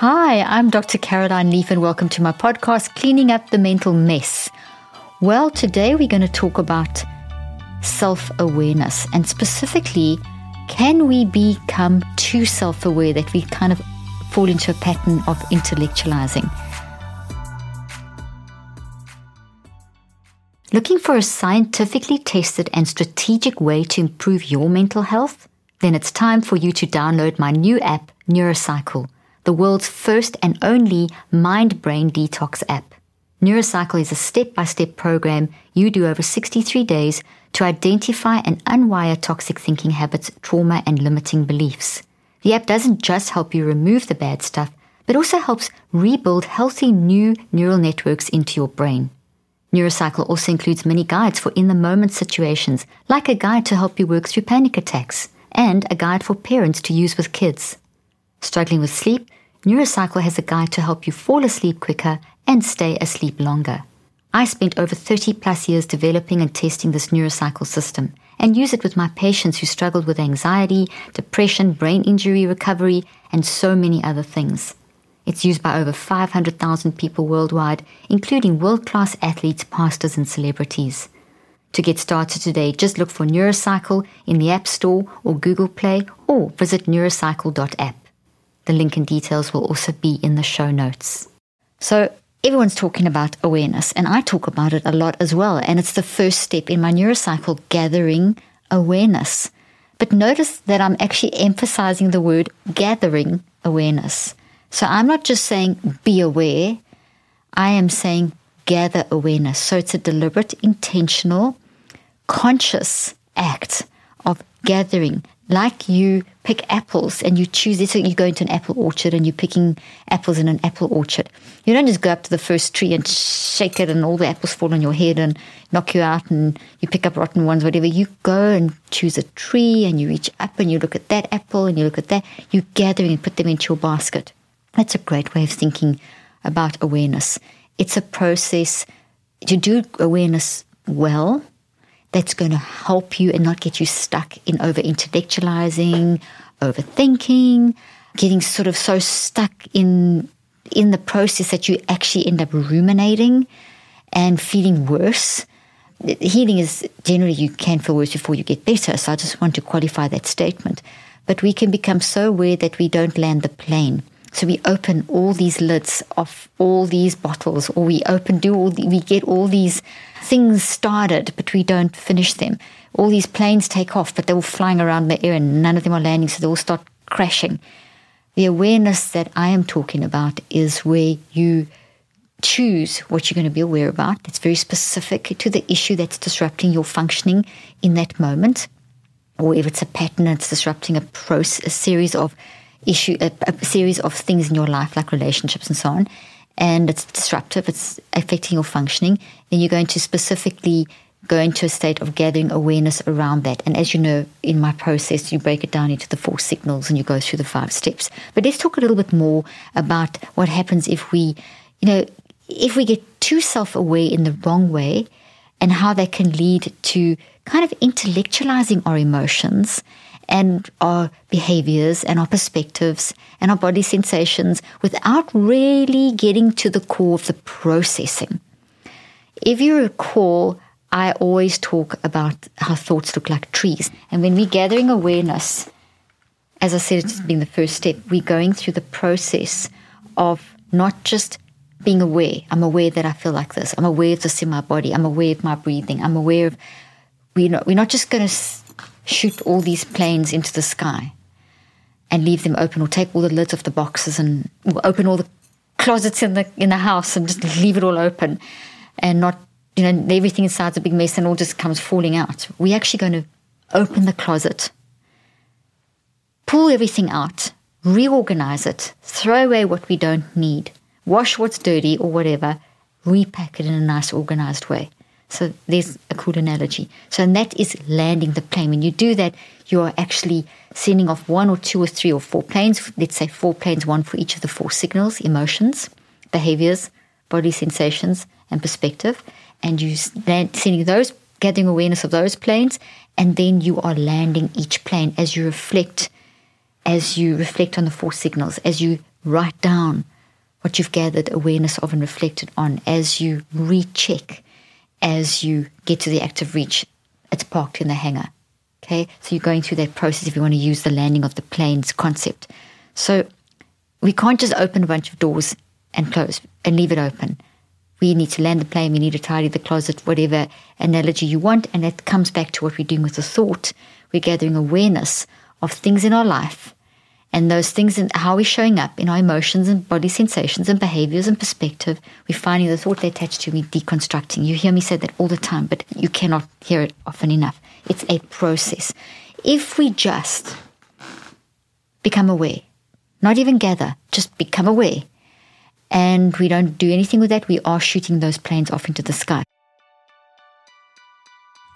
Hi, I'm Dr. Caroline Leaf, and welcome to my podcast, Cleaning Up the Mental Mess. Well, today we're going to talk about self awareness, and specifically, can we become too self aware that we kind of fall into a pattern of intellectualizing? Looking for a scientifically tested and strategic way to improve your mental health? Then it's time for you to download my new app, Neurocycle the world's first and only mind brain detox app. Neurocycle is a step by step program you do over 63 days to identify and unwire toxic thinking habits, trauma, and limiting beliefs. The app doesn't just help you remove the bad stuff, but also helps rebuild healthy new neural networks into your brain. Neurocycle also includes many guides for in the moment situations, like a guide to help you work through panic attacks, and a guide for parents to use with kids. Struggling with sleep? Neurocycle has a guide to help you fall asleep quicker and stay asleep longer. I spent over 30 plus years developing and testing this Neurocycle system and use it with my patients who struggled with anxiety, depression, brain injury recovery, and so many other things. It's used by over 500,000 people worldwide, including world class athletes, pastors, and celebrities. To get started today, just look for Neurocycle in the App Store or Google Play or visit neurocycle.app. The link and details will also be in the show notes. So, everyone's talking about awareness, and I talk about it a lot as well. And it's the first step in my neurocycle gathering awareness. But notice that I'm actually emphasizing the word gathering awareness. So, I'm not just saying be aware, I am saying gather awareness. So, it's a deliberate, intentional, conscious act of gathering, like you pick apples and you choose this. So you go into an apple orchard and you're picking apples in an apple orchard. You don't just go up to the first tree and shake it and all the apples fall on your head and knock you out and you pick up rotten ones, whatever. You go and choose a tree and you reach up and you look at that apple and you look at that. You gather and put them into your basket. That's a great way of thinking about awareness. It's a process to do awareness well that's going to help you and not get you stuck in over intellectualizing, overthinking, getting sort of so stuck in in the process that you actually end up ruminating and feeling worse. Healing is generally you can feel worse before you get better. So I just want to qualify that statement. But we can become so aware that we don't land the plane. So we open all these lids of all these bottles, or we open, do all, the, we get all these things started, but we don't finish them. All these planes take off, but they're all flying around in the air and none of them are landing, so they all start crashing. The awareness that I am talking about is where you choose what you're going to be aware about. It's very specific to the issue that's disrupting your functioning in that moment. Or if it's a pattern that's disrupting a, process, a series of issue, a, a series of things in your life, like relationships and so on and it's disruptive, it's affecting your functioning, then you're going to specifically go into a state of gathering awareness around that. And as you know, in my process, you break it down into the four signals and you go through the five steps. But let's talk a little bit more about what happens if we, you know, if we get too self aware in the wrong way and how that can lead to kind of intellectualizing our emotions and our behaviors and our perspectives and our body sensations without really getting to the core of the processing. If you recall, I always talk about how thoughts look like trees. And when we're gathering awareness, as I said, it's been the first step, we're going through the process of not just being aware. I'm aware that I feel like this. I'm aware of this in my body. I'm aware of my breathing. I'm aware of, we're not, we're not just going to shoot all these planes into the sky and leave them open or take all the lids off the boxes and open all the closets in the in the house and just leave it all open and not you know everything inside's a big mess and all just comes falling out. We're actually going to open the closet pull everything out reorganize it throw away what we don't need wash what's dirty or whatever repack it in a nice organized way so there's a cool analogy. So and that is landing the plane. When you do that, you are actually sending off one or two or three or four planes. Let's say four planes, one for each of the four signals: emotions, behaviors, body sensations, and perspective. And you land, sending those, gathering awareness of those planes, and then you are landing each plane as you reflect, as you reflect on the four signals, as you write down what you've gathered awareness of and reflected on as you recheck, as you get to the active reach. It's parked in the hangar. Okay, so you're going through that process if you want to use the landing of the planes concept. So we can't just open a bunch of doors and close and leave it open. We need to land the plane, we need to tidy the closet, whatever analogy you want. And that comes back to what we're doing with the thought. We're gathering awareness of things in our life and those things and how we're showing up in our emotions and body sensations and behaviors and perspective. We're finding the thought they attach to me deconstructing. You hear me say that all the time, but you cannot hear it often enough. It's a process. If we just become aware, not even gather, just become aware and we don't do anything with that, we are shooting those planes off into the sky.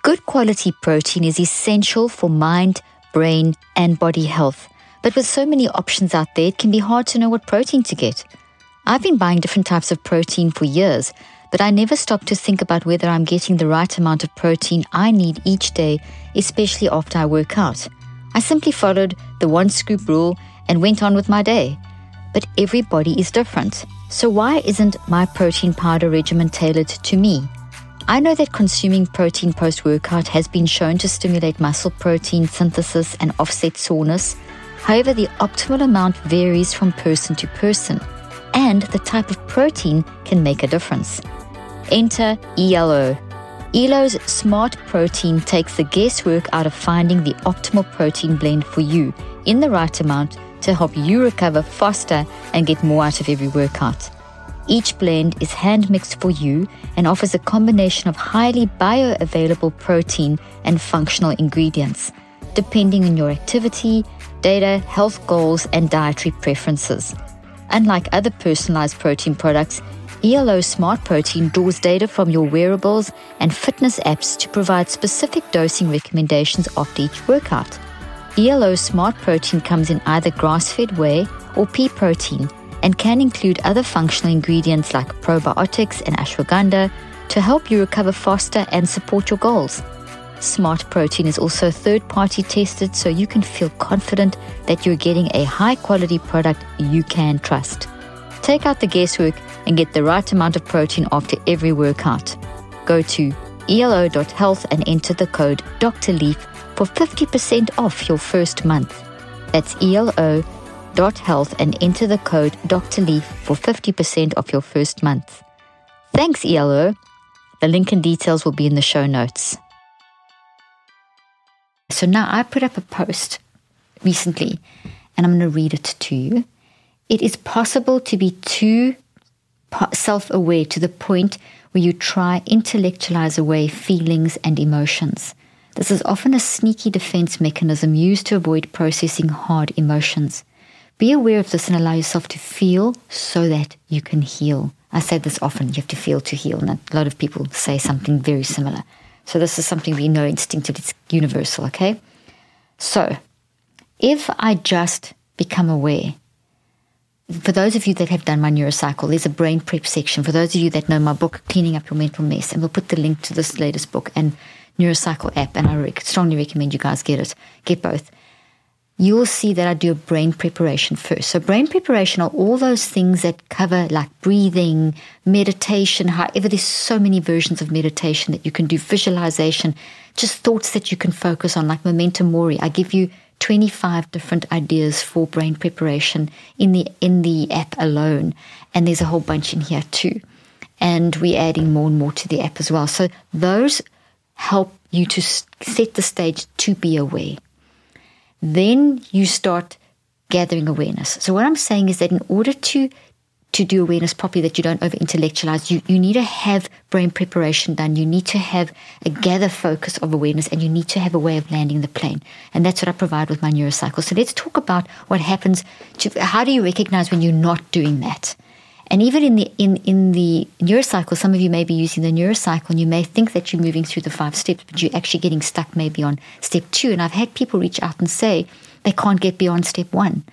Good quality protein is essential for mind, brain, and body health. But with so many options out there, it can be hard to know what protein to get. I've been buying different types of protein for years, but I never stopped to think about whether I'm getting the right amount of protein I need each day, especially after I work out. I simply followed the one scoop rule and went on with my day. But every body is different. So why isn't my protein powder regimen tailored to me? I know that consuming protein post workout has been shown to stimulate muscle protein synthesis and offset soreness. However, the optimal amount varies from person to person, and the type of protein can make a difference. Enter ELO. ELO's smart protein takes the guesswork out of finding the optimal protein blend for you in the right amount to help you recover faster and get more out of every workout. Each blend is hand mixed for you and offers a combination of highly bioavailable protein and functional ingredients, depending on your activity, data, health goals, and dietary preferences. Unlike other personalized protein products, ELO Smart Protein draws data from your wearables and fitness apps to provide specific dosing recommendations after each workout. ELO Smart Protein comes in either grass fed whey or pea protein and can include other functional ingredients like probiotics and ashwagandha to help you recover faster and support your goals. Smart Protein is also third party tested so you can feel confident that you're getting a high quality product you can trust. Take out the guesswork and get the right amount of protein after every workout. Go to elo.health and enter the code Dr. Leaf for 50% off your first month. That's elo.health and enter the code Dr. Leaf for 50% off your first month. Thanks, ELO. The link and details will be in the show notes. So now I put up a post recently and I'm going to read it to you. It is possible to be too self aware to the point where you try intellectualize away feelings and emotions. This is often a sneaky defense mechanism used to avoid processing hard emotions. Be aware of this and allow yourself to feel so that you can heal. I say this often you have to feel to heal, and a lot of people say something very similar. So, this is something we know instinctively, it's universal, okay? So, if I just become aware, for those of you that have done my neurocycle, there's a brain prep section. For those of you that know my book, Cleaning Up Your Mental Mess, and we'll put the link to this latest book and Neurocycle app, and I strongly recommend you guys get it. Get both. You will see that I do a brain preparation first. So, brain preparation are all those things that cover like breathing, meditation, however, there's so many versions of meditation that you can do, visualization, just thoughts that you can focus on, like Momentum Mori. I give you 25 different ideas for brain preparation in the in the app alone and there's a whole bunch in here too and we're adding more and more to the app as well so those help you to set the stage to be aware. Then you start gathering awareness. So what I'm saying is that in order to to do awareness properly that you don't over intellectualize, you, you need to have brain preparation done. You need to have a gather focus of awareness and you need to have a way of landing the plane. And that's what I provide with my neurocycle. So let's talk about what happens to how do you recognize when you're not doing that? And even in the in, in the neurocycle, some of you may be using the neurocycle and you may think that you're moving through the five steps, but you're actually getting stuck maybe on step two. And I've had people reach out and say they can't get beyond step one.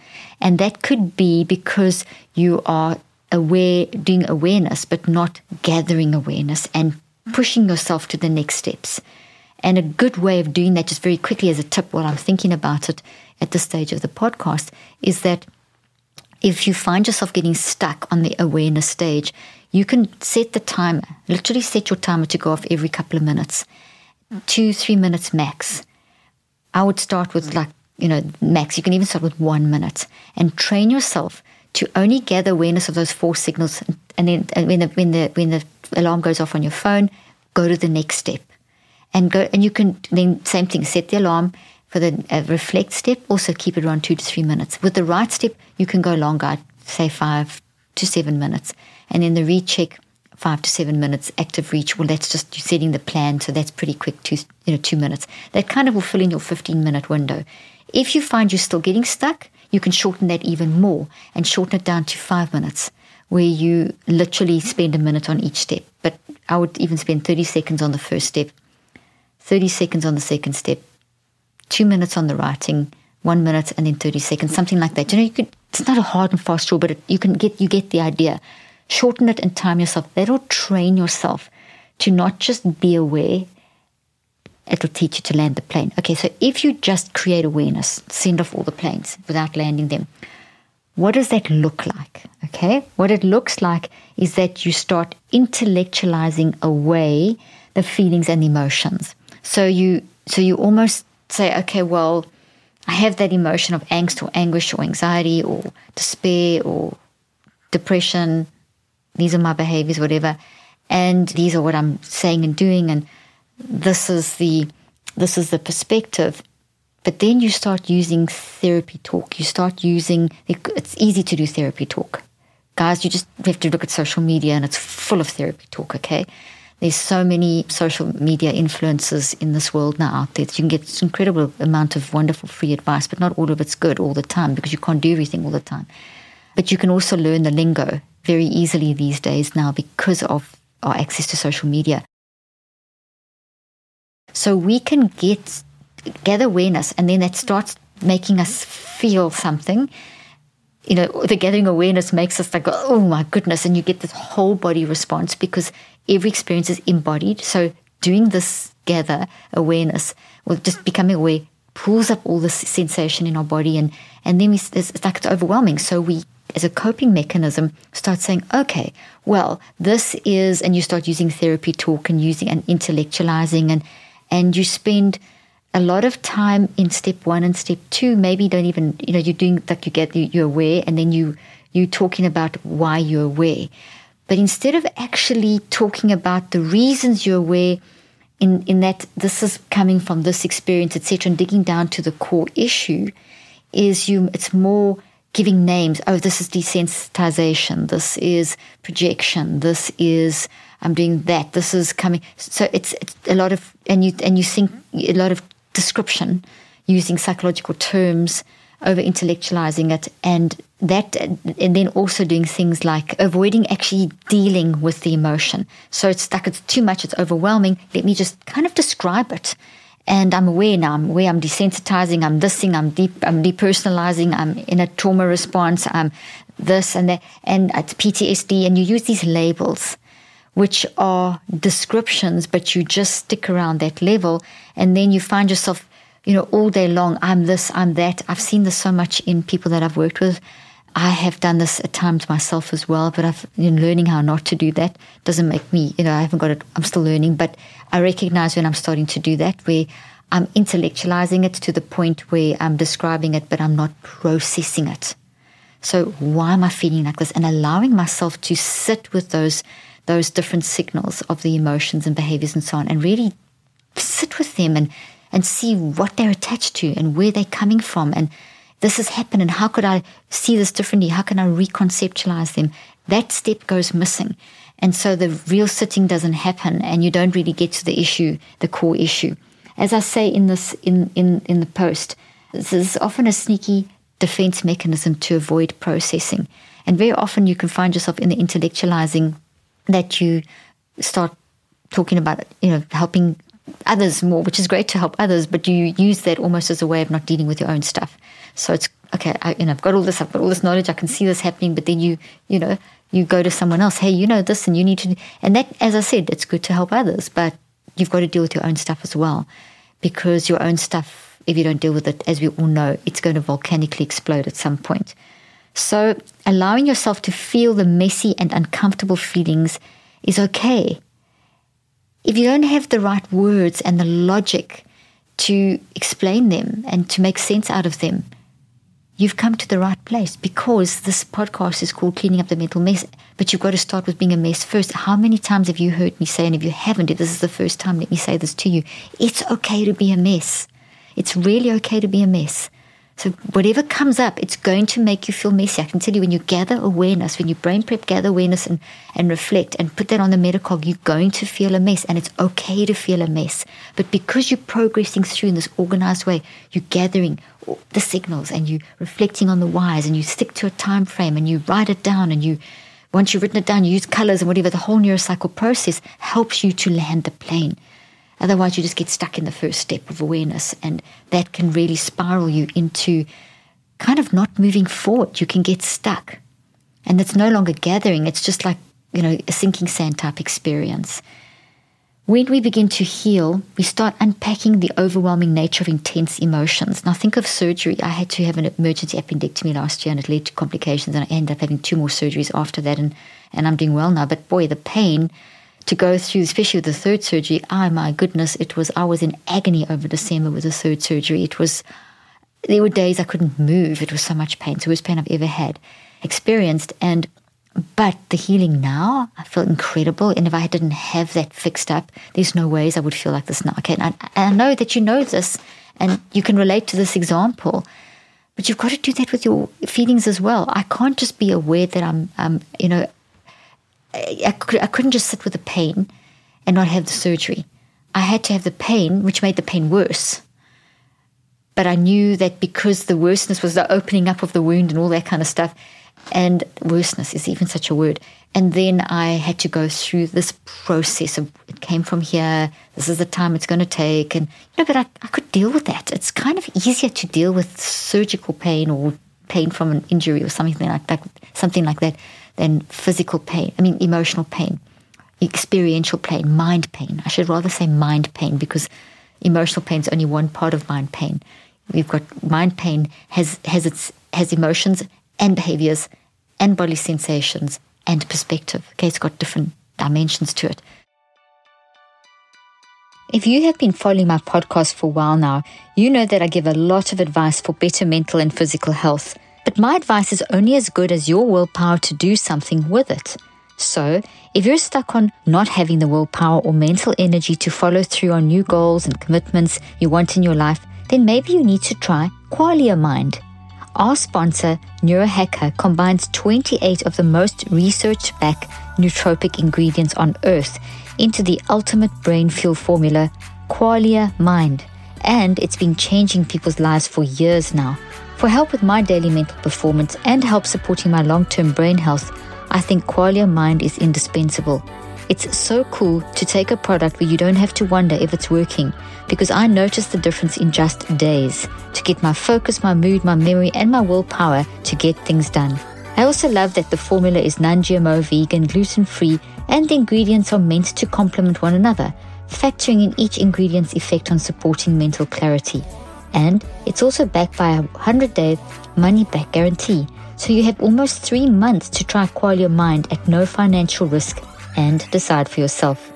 And that could be because you are aware doing awareness but not gathering awareness and pushing yourself to the next steps. And a good way of doing that, just very quickly as a tip while I'm thinking about it at this stage of the podcast, is that if you find yourself getting stuck on the awareness stage, you can set the timer, literally set your timer to go off every couple of minutes, two, three minutes max. I would start with like, you know, max. You can even start with one minute and train yourself to only gather awareness of those four signals. And then and when, the, when, the, when the alarm goes off on your phone, go to the next step. And go, and you can then same thing, set the alarm for the uh, reflect step, also keep it around two to three minutes. With the write step, you can go longer, say five to seven minutes. And then the recheck, five to seven minutes. Active reach, well, that's just setting the plan, so that's pretty quick, two, you know, two minutes. That kind of will fill in your 15 minute window. If you find you're still getting stuck, you can shorten that even more and shorten it down to five minutes, where you literally spend a minute on each step. But I would even spend 30 seconds on the first step, 30 seconds on the second step, two minutes on the writing, one minute and then 30 seconds, something like that. You know, you could, it's not a hard and fast rule, but it, you can get, you get the idea. Shorten it and time yourself. That'll train yourself to not just be aware, it'll teach you to land the plane. Okay, so if you just create awareness, send off all the planes without landing them, what does that look like? Okay, what it looks like is that you start intellectualizing away the feelings and emotions. So you, so you almost say, okay, well, I have that emotion of angst or anguish or anxiety or despair or depression. These are my behaviors, whatever. And these are what I'm saying and doing. And this is the, this is the perspective. But then you start using therapy talk. You start using, it's easy to do therapy talk. Guys, you just have to look at social media and it's full of therapy talk, okay? There's so many social media influencers in this world now out there that you can get incredible amount of wonderful free advice, but not all of it's good all the time because you can't do everything all the time. But you can also learn the lingo very easily these days now because of our access to social media. So we can get gather awareness and then that starts making us feel something you know, the gathering awareness makes us like, oh my goodness, and you get this whole body response because every experience is embodied. So doing this gather awareness or just becoming aware pulls up all this sensation in our body and and then we, it's, like it's overwhelming. So we as a coping mechanism start saying, okay, well, this is and you start using therapy talk and using and intellectualizing and and you spend a lot of time in step one and step two maybe don't even you know you're doing like you get you're aware and then you you're talking about why you're aware but instead of actually talking about the reasons you're aware in in that this is coming from this experience etc and digging down to the core issue is you it's more giving names. Oh this is desensitization. This is projection. This is i'm doing that. This is coming. So it's, it's a lot of and you and you think a lot of description using psychological terms over intellectualizing it and that and then also doing things like avoiding actually dealing with the emotion. So it's like it's too much it's overwhelming. Let me just kind of describe it. And i'm aware now i'm aware i'm desensitizing i'm thising i'm deep i'm depersonalizing i'm in a trauma response i'm this and that and it's ptsd and you use these labels which are descriptions, but you just stick around that level. And then you find yourself, you know, all day long, I'm this, I'm that. I've seen this so much in people that I've worked with. I have done this at times myself as well, but I've know, learning how not to do that doesn't make me, you know, I haven't got it. I'm still learning, but I recognize when I'm starting to do that, where I'm intellectualizing it to the point where I'm describing it, but I'm not processing it. So why am I feeling like this? And allowing myself to sit with those those different signals of the emotions and behaviors and so on, and really sit with them and, and see what they're attached to and where they're coming from. And this has happened, and how could I see this differently? How can I reconceptualize them? That step goes missing. And so the real sitting doesn't happen, and you don't really get to the issue, the core issue. As I say in this in, in, in the post, this is often a sneaky defense mechanism to avoid processing. And very often you can find yourself in the intellectualizing that you start talking about, you know, helping others more, which is great to help others, but you use that almost as a way of not dealing with your own stuff. So it's okay, I, you know, I've got all this, I've got all this knowledge, I can see this happening, but then you, you know, you go to someone else, hey, you know this, and you need to, and that, as I said, it's good to help others, but you've got to deal with your own stuff as well, because your own stuff, if you don't deal with it, as we all know, it's going to volcanically explode at some point. So, allowing yourself to feel the messy and uncomfortable feelings is okay. If you don't have the right words and the logic to explain them and to make sense out of them, you've come to the right place because this podcast is called Cleaning Up the Mental Mess. But you've got to start with being a mess first. How many times have you heard me say, and if you haven't, if this is the first time, let me say this to you it's okay to be a mess. It's really okay to be a mess. So whatever comes up, it's going to make you feel messy. I can tell you when you gather awareness, when you brain prep, gather awareness and, and reflect and put that on the metacog, you're going to feel a mess and it's okay to feel a mess. But because you're progressing through in this organized way, you're gathering the signals and you're reflecting on the whys and you stick to a time frame and you write it down and you once you've written it down, you use colors and whatever, the whole neurocycle process helps you to land the plane. Otherwise, you just get stuck in the first step of awareness, and that can really spiral you into kind of not moving forward. You can get stuck, and it's no longer gathering, it's just like, you know, a sinking sand type experience. When we begin to heal, we start unpacking the overwhelming nature of intense emotions. Now, think of surgery. I had to have an emergency appendectomy last year, and it led to complications, and I ended up having two more surgeries after that, and, and I'm doing well now. But boy, the pain to go through, especially with the third surgery. Oh my goodness, it was I was in agony over December with the third surgery. It was there were days I couldn't move. It was so much pain, so worst pain I've ever had experienced. And but the healing now, I feel incredible. And if I didn't have that fixed up, there's no ways I would feel like this now. Okay, and I, I know that you know this, and you can relate to this example. But you've got to do that with your feelings as well. I can't just be aware that I'm, um, you know, I, I couldn't just sit with the pain and not have the surgery. I had to have the pain, which made the pain worse. But I knew that because the worseness was the opening up of the wound and all that kind of stuff, and worseness is even such a word. And then I had to go through this process of it came from here, this is the time it's going to take. And, you know, but I, I could deal with that. It's kind of easier to deal with surgical pain or pain from an injury or something like that, something like that than physical pain, I mean, emotional pain, experiential pain, mind pain. I should rather say mind pain because emotional pain is only one part of mind pain. We've got mind pain has, has, its, has emotions and behaviors and bodily sensations and perspective. Okay, it's got different dimensions to it. If you have been following my podcast for a while now, you know that I give a lot of advice for better mental and physical health. But my advice is only as good as your willpower to do something with it. So, if you're stuck on not having the willpower or mental energy to follow through on new goals and commitments you want in your life, then maybe you need to try Qualia Mind. Our sponsor, Neurohacker, combines 28 of the most research backed nootropic ingredients on earth into the ultimate brain fuel formula, Qualia Mind. And it's been changing people's lives for years now. For help with my daily mental performance and help supporting my long term brain health, I think Qualia Mind is indispensable. It's so cool to take a product where you don't have to wonder if it's working because I noticed the difference in just days to get my focus, my mood, my memory, and my willpower to get things done. I also love that the formula is non GMO, vegan, gluten free, and the ingredients are meant to complement one another, factoring in each ingredient's effect on supporting mental clarity. And it's also backed by a 100 day money back guarantee. So you have almost three months to try Qualia Mind at no financial risk and decide for yourself.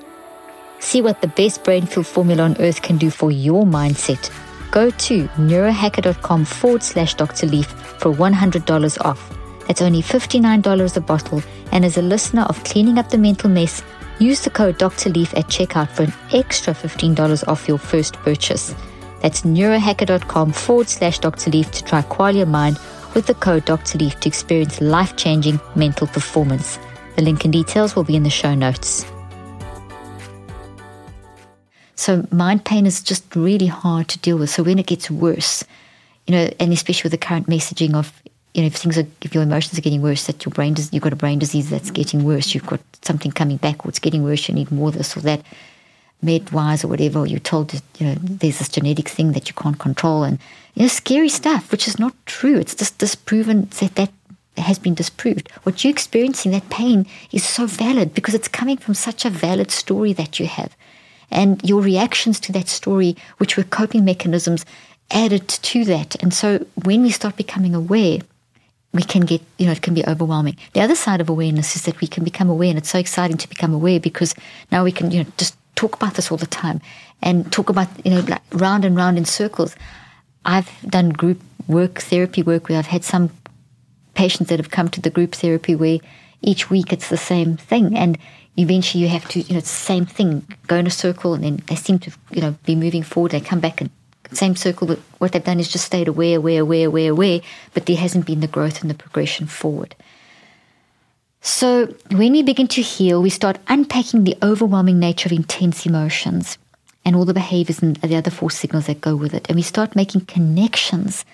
See what the best brain fuel formula on earth can do for your mindset. Go to neurohacker.com forward slash Dr. Leaf for $100 off. That's only $59 a bottle. And as a listener of Cleaning Up the Mental Mess, use the code Dr. Leaf at checkout for an extra $15 off your first purchase. That's neurohacker.com forward slash Dr. Leaf to try Qualia Mind with the code Dr. Leaf to experience life changing mental performance. The link and details will be in the show notes. So, mind pain is just really hard to deal with. So, when it gets worse, you know, and especially with the current messaging of, you know, if things are, if your emotions are getting worse, that your brain, you've got a brain disease that's getting worse, you've got something coming back, or it's getting worse, you need more this or that med-wise or whatever, or you're told you know, there's this genetic thing that you can't control and, you know, scary stuff, which is not true. It's just disproven that that has been disproved. What you're experiencing, that pain, is so valid because it's coming from such a valid story that you have. And your reactions to that story, which were coping mechanisms, added to that. And so when we start becoming aware, we can get, you know, it can be overwhelming. The other side of awareness is that we can become aware, and it's so exciting to become aware because now we can, you know, just talk about this all the time and talk about, you know, like round and round in circles. I've done group work, therapy work where I've had some patients that have come to the group therapy where each week it's the same thing. And eventually you have to, you know, it's the same thing, go in a circle and then they seem to, you know, be moving forward. They come back and same circle, but what they've done is just stayed aware, aware, aware, aware, aware, but there hasn't been the growth and the progression forward. So when we begin to heal, we start unpacking the overwhelming nature of intense emotions and all the behaviors and the other four signals that go with it. And we start making connections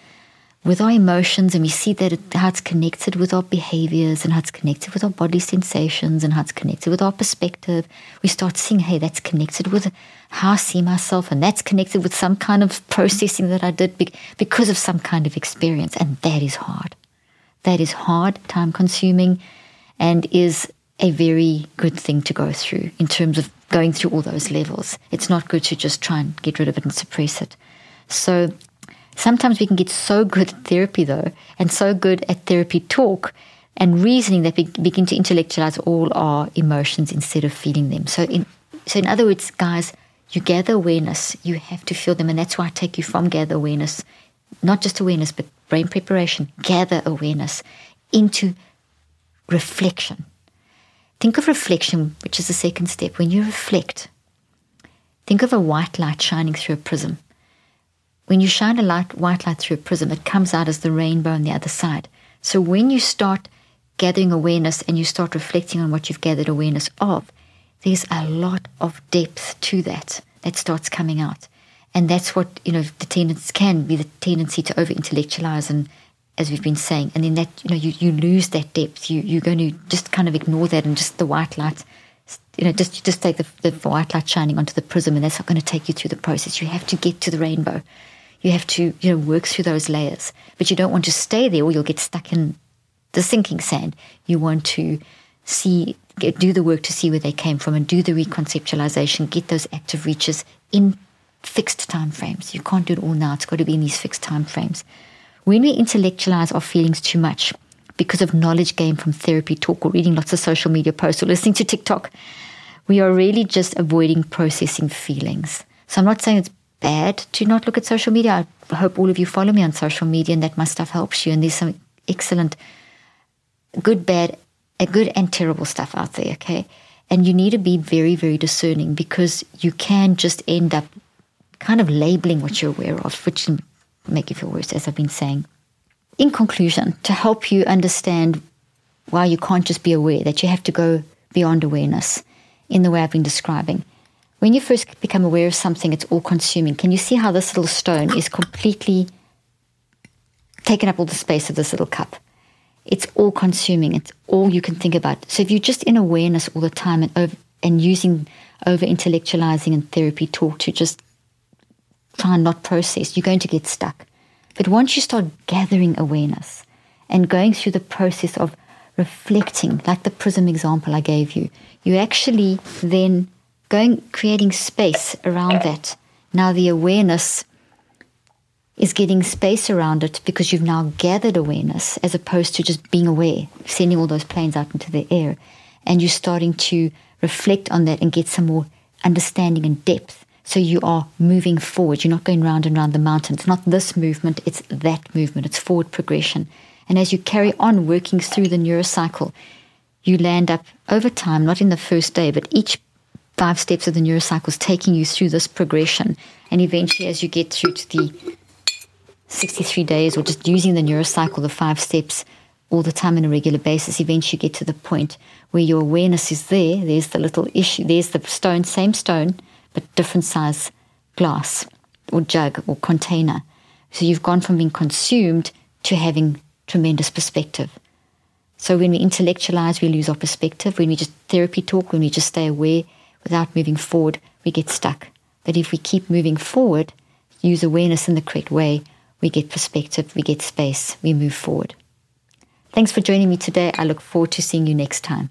with our emotions and we see that it, how it's connected with our behaviors and how it's connected with our body sensations and how it's connected with our perspective. We start seeing, hey, that's connected with how I see myself and that's connected with some kind of processing that I did because of some kind of experience. And that is hard. That is hard, time consuming, and is a very good thing to go through in terms of going through all those levels. It's not good to just try and get rid of it and suppress it. So sometimes we can get so good at therapy, though, and so good at therapy talk and reasoning that we begin to intellectualize all our emotions instead of feeling them. So, in, so in other words, guys, you gather awareness, you have to feel them. And that's why I take you from gather awareness, not just awareness, but brain preparation, gather awareness into reflection. Think of reflection, which is the second step. When you reflect, think of a white light shining through a prism. When you shine a light, white light through a prism, it comes out as the rainbow on the other side. So when you start gathering awareness and you start reflecting on what you've gathered awareness of, there's a lot of depth to that that starts coming out. And that's what, you know, the tendency can be the tendency to over intellectualize and as we've been saying, and then that you know you, you lose that depth. You you're going to just kind of ignore that and just the white light, you know, just just take the, the white light shining onto the prism, and that's not going to take you through the process. You have to get to the rainbow. You have to you know work through those layers, but you don't want to stay there, or you'll get stuck in the sinking sand. You want to see get, do the work to see where they came from and do the reconceptualization. Get those active reaches in fixed time frames. You can't do it all now. It's got to be in these fixed time frames. When we intellectualize our feelings too much because of knowledge gained from therapy talk or reading lots of social media posts or listening to TikTok, we are really just avoiding processing feelings. So I'm not saying it's bad to not look at social media. I hope all of you follow me on social media and that my stuff helps you. And there's some excellent, good, bad, a good and terrible stuff out there, okay? And you need to be very, very discerning because you can just end up kind of labeling what you're aware of, which make you feel worse, as I've been saying. In conclusion, to help you understand why you can't just be aware, that you have to go beyond awareness in the way I've been describing. When you first become aware of something, it's all consuming. Can you see how this little stone is completely taken up all the space of this little cup? It's all consuming. It's all you can think about. So if you're just in awareness all the time and over, and using over intellectualizing and therapy talk to just try and not process, you're going to get stuck. But once you start gathering awareness and going through the process of reflecting, like the prism example I gave you, you actually then going creating space around that. Now the awareness is getting space around it because you've now gathered awareness as opposed to just being aware, sending all those planes out into the air. And you're starting to reflect on that and get some more understanding and depth. So you are moving forward. You're not going round and round the mountain. It's not this movement, it's that movement. It's forward progression. And as you carry on working through the neurocycle, you land up over time, not in the first day, but each five steps of the neurocycle is taking you through this progression. And eventually, as you get through to the 63 days or just using the neurocycle, the five steps all the time on a regular basis, eventually you get to the point where your awareness is there. There's the little issue, there's the stone, same stone, but different size glass or jug or container. So you've gone from being consumed to having tremendous perspective. So when we intellectualize, we lose our perspective. When we just therapy talk, when we just stay aware without moving forward, we get stuck. But if we keep moving forward, use awareness in the correct way, we get perspective, we get space, we move forward. Thanks for joining me today. I look forward to seeing you next time.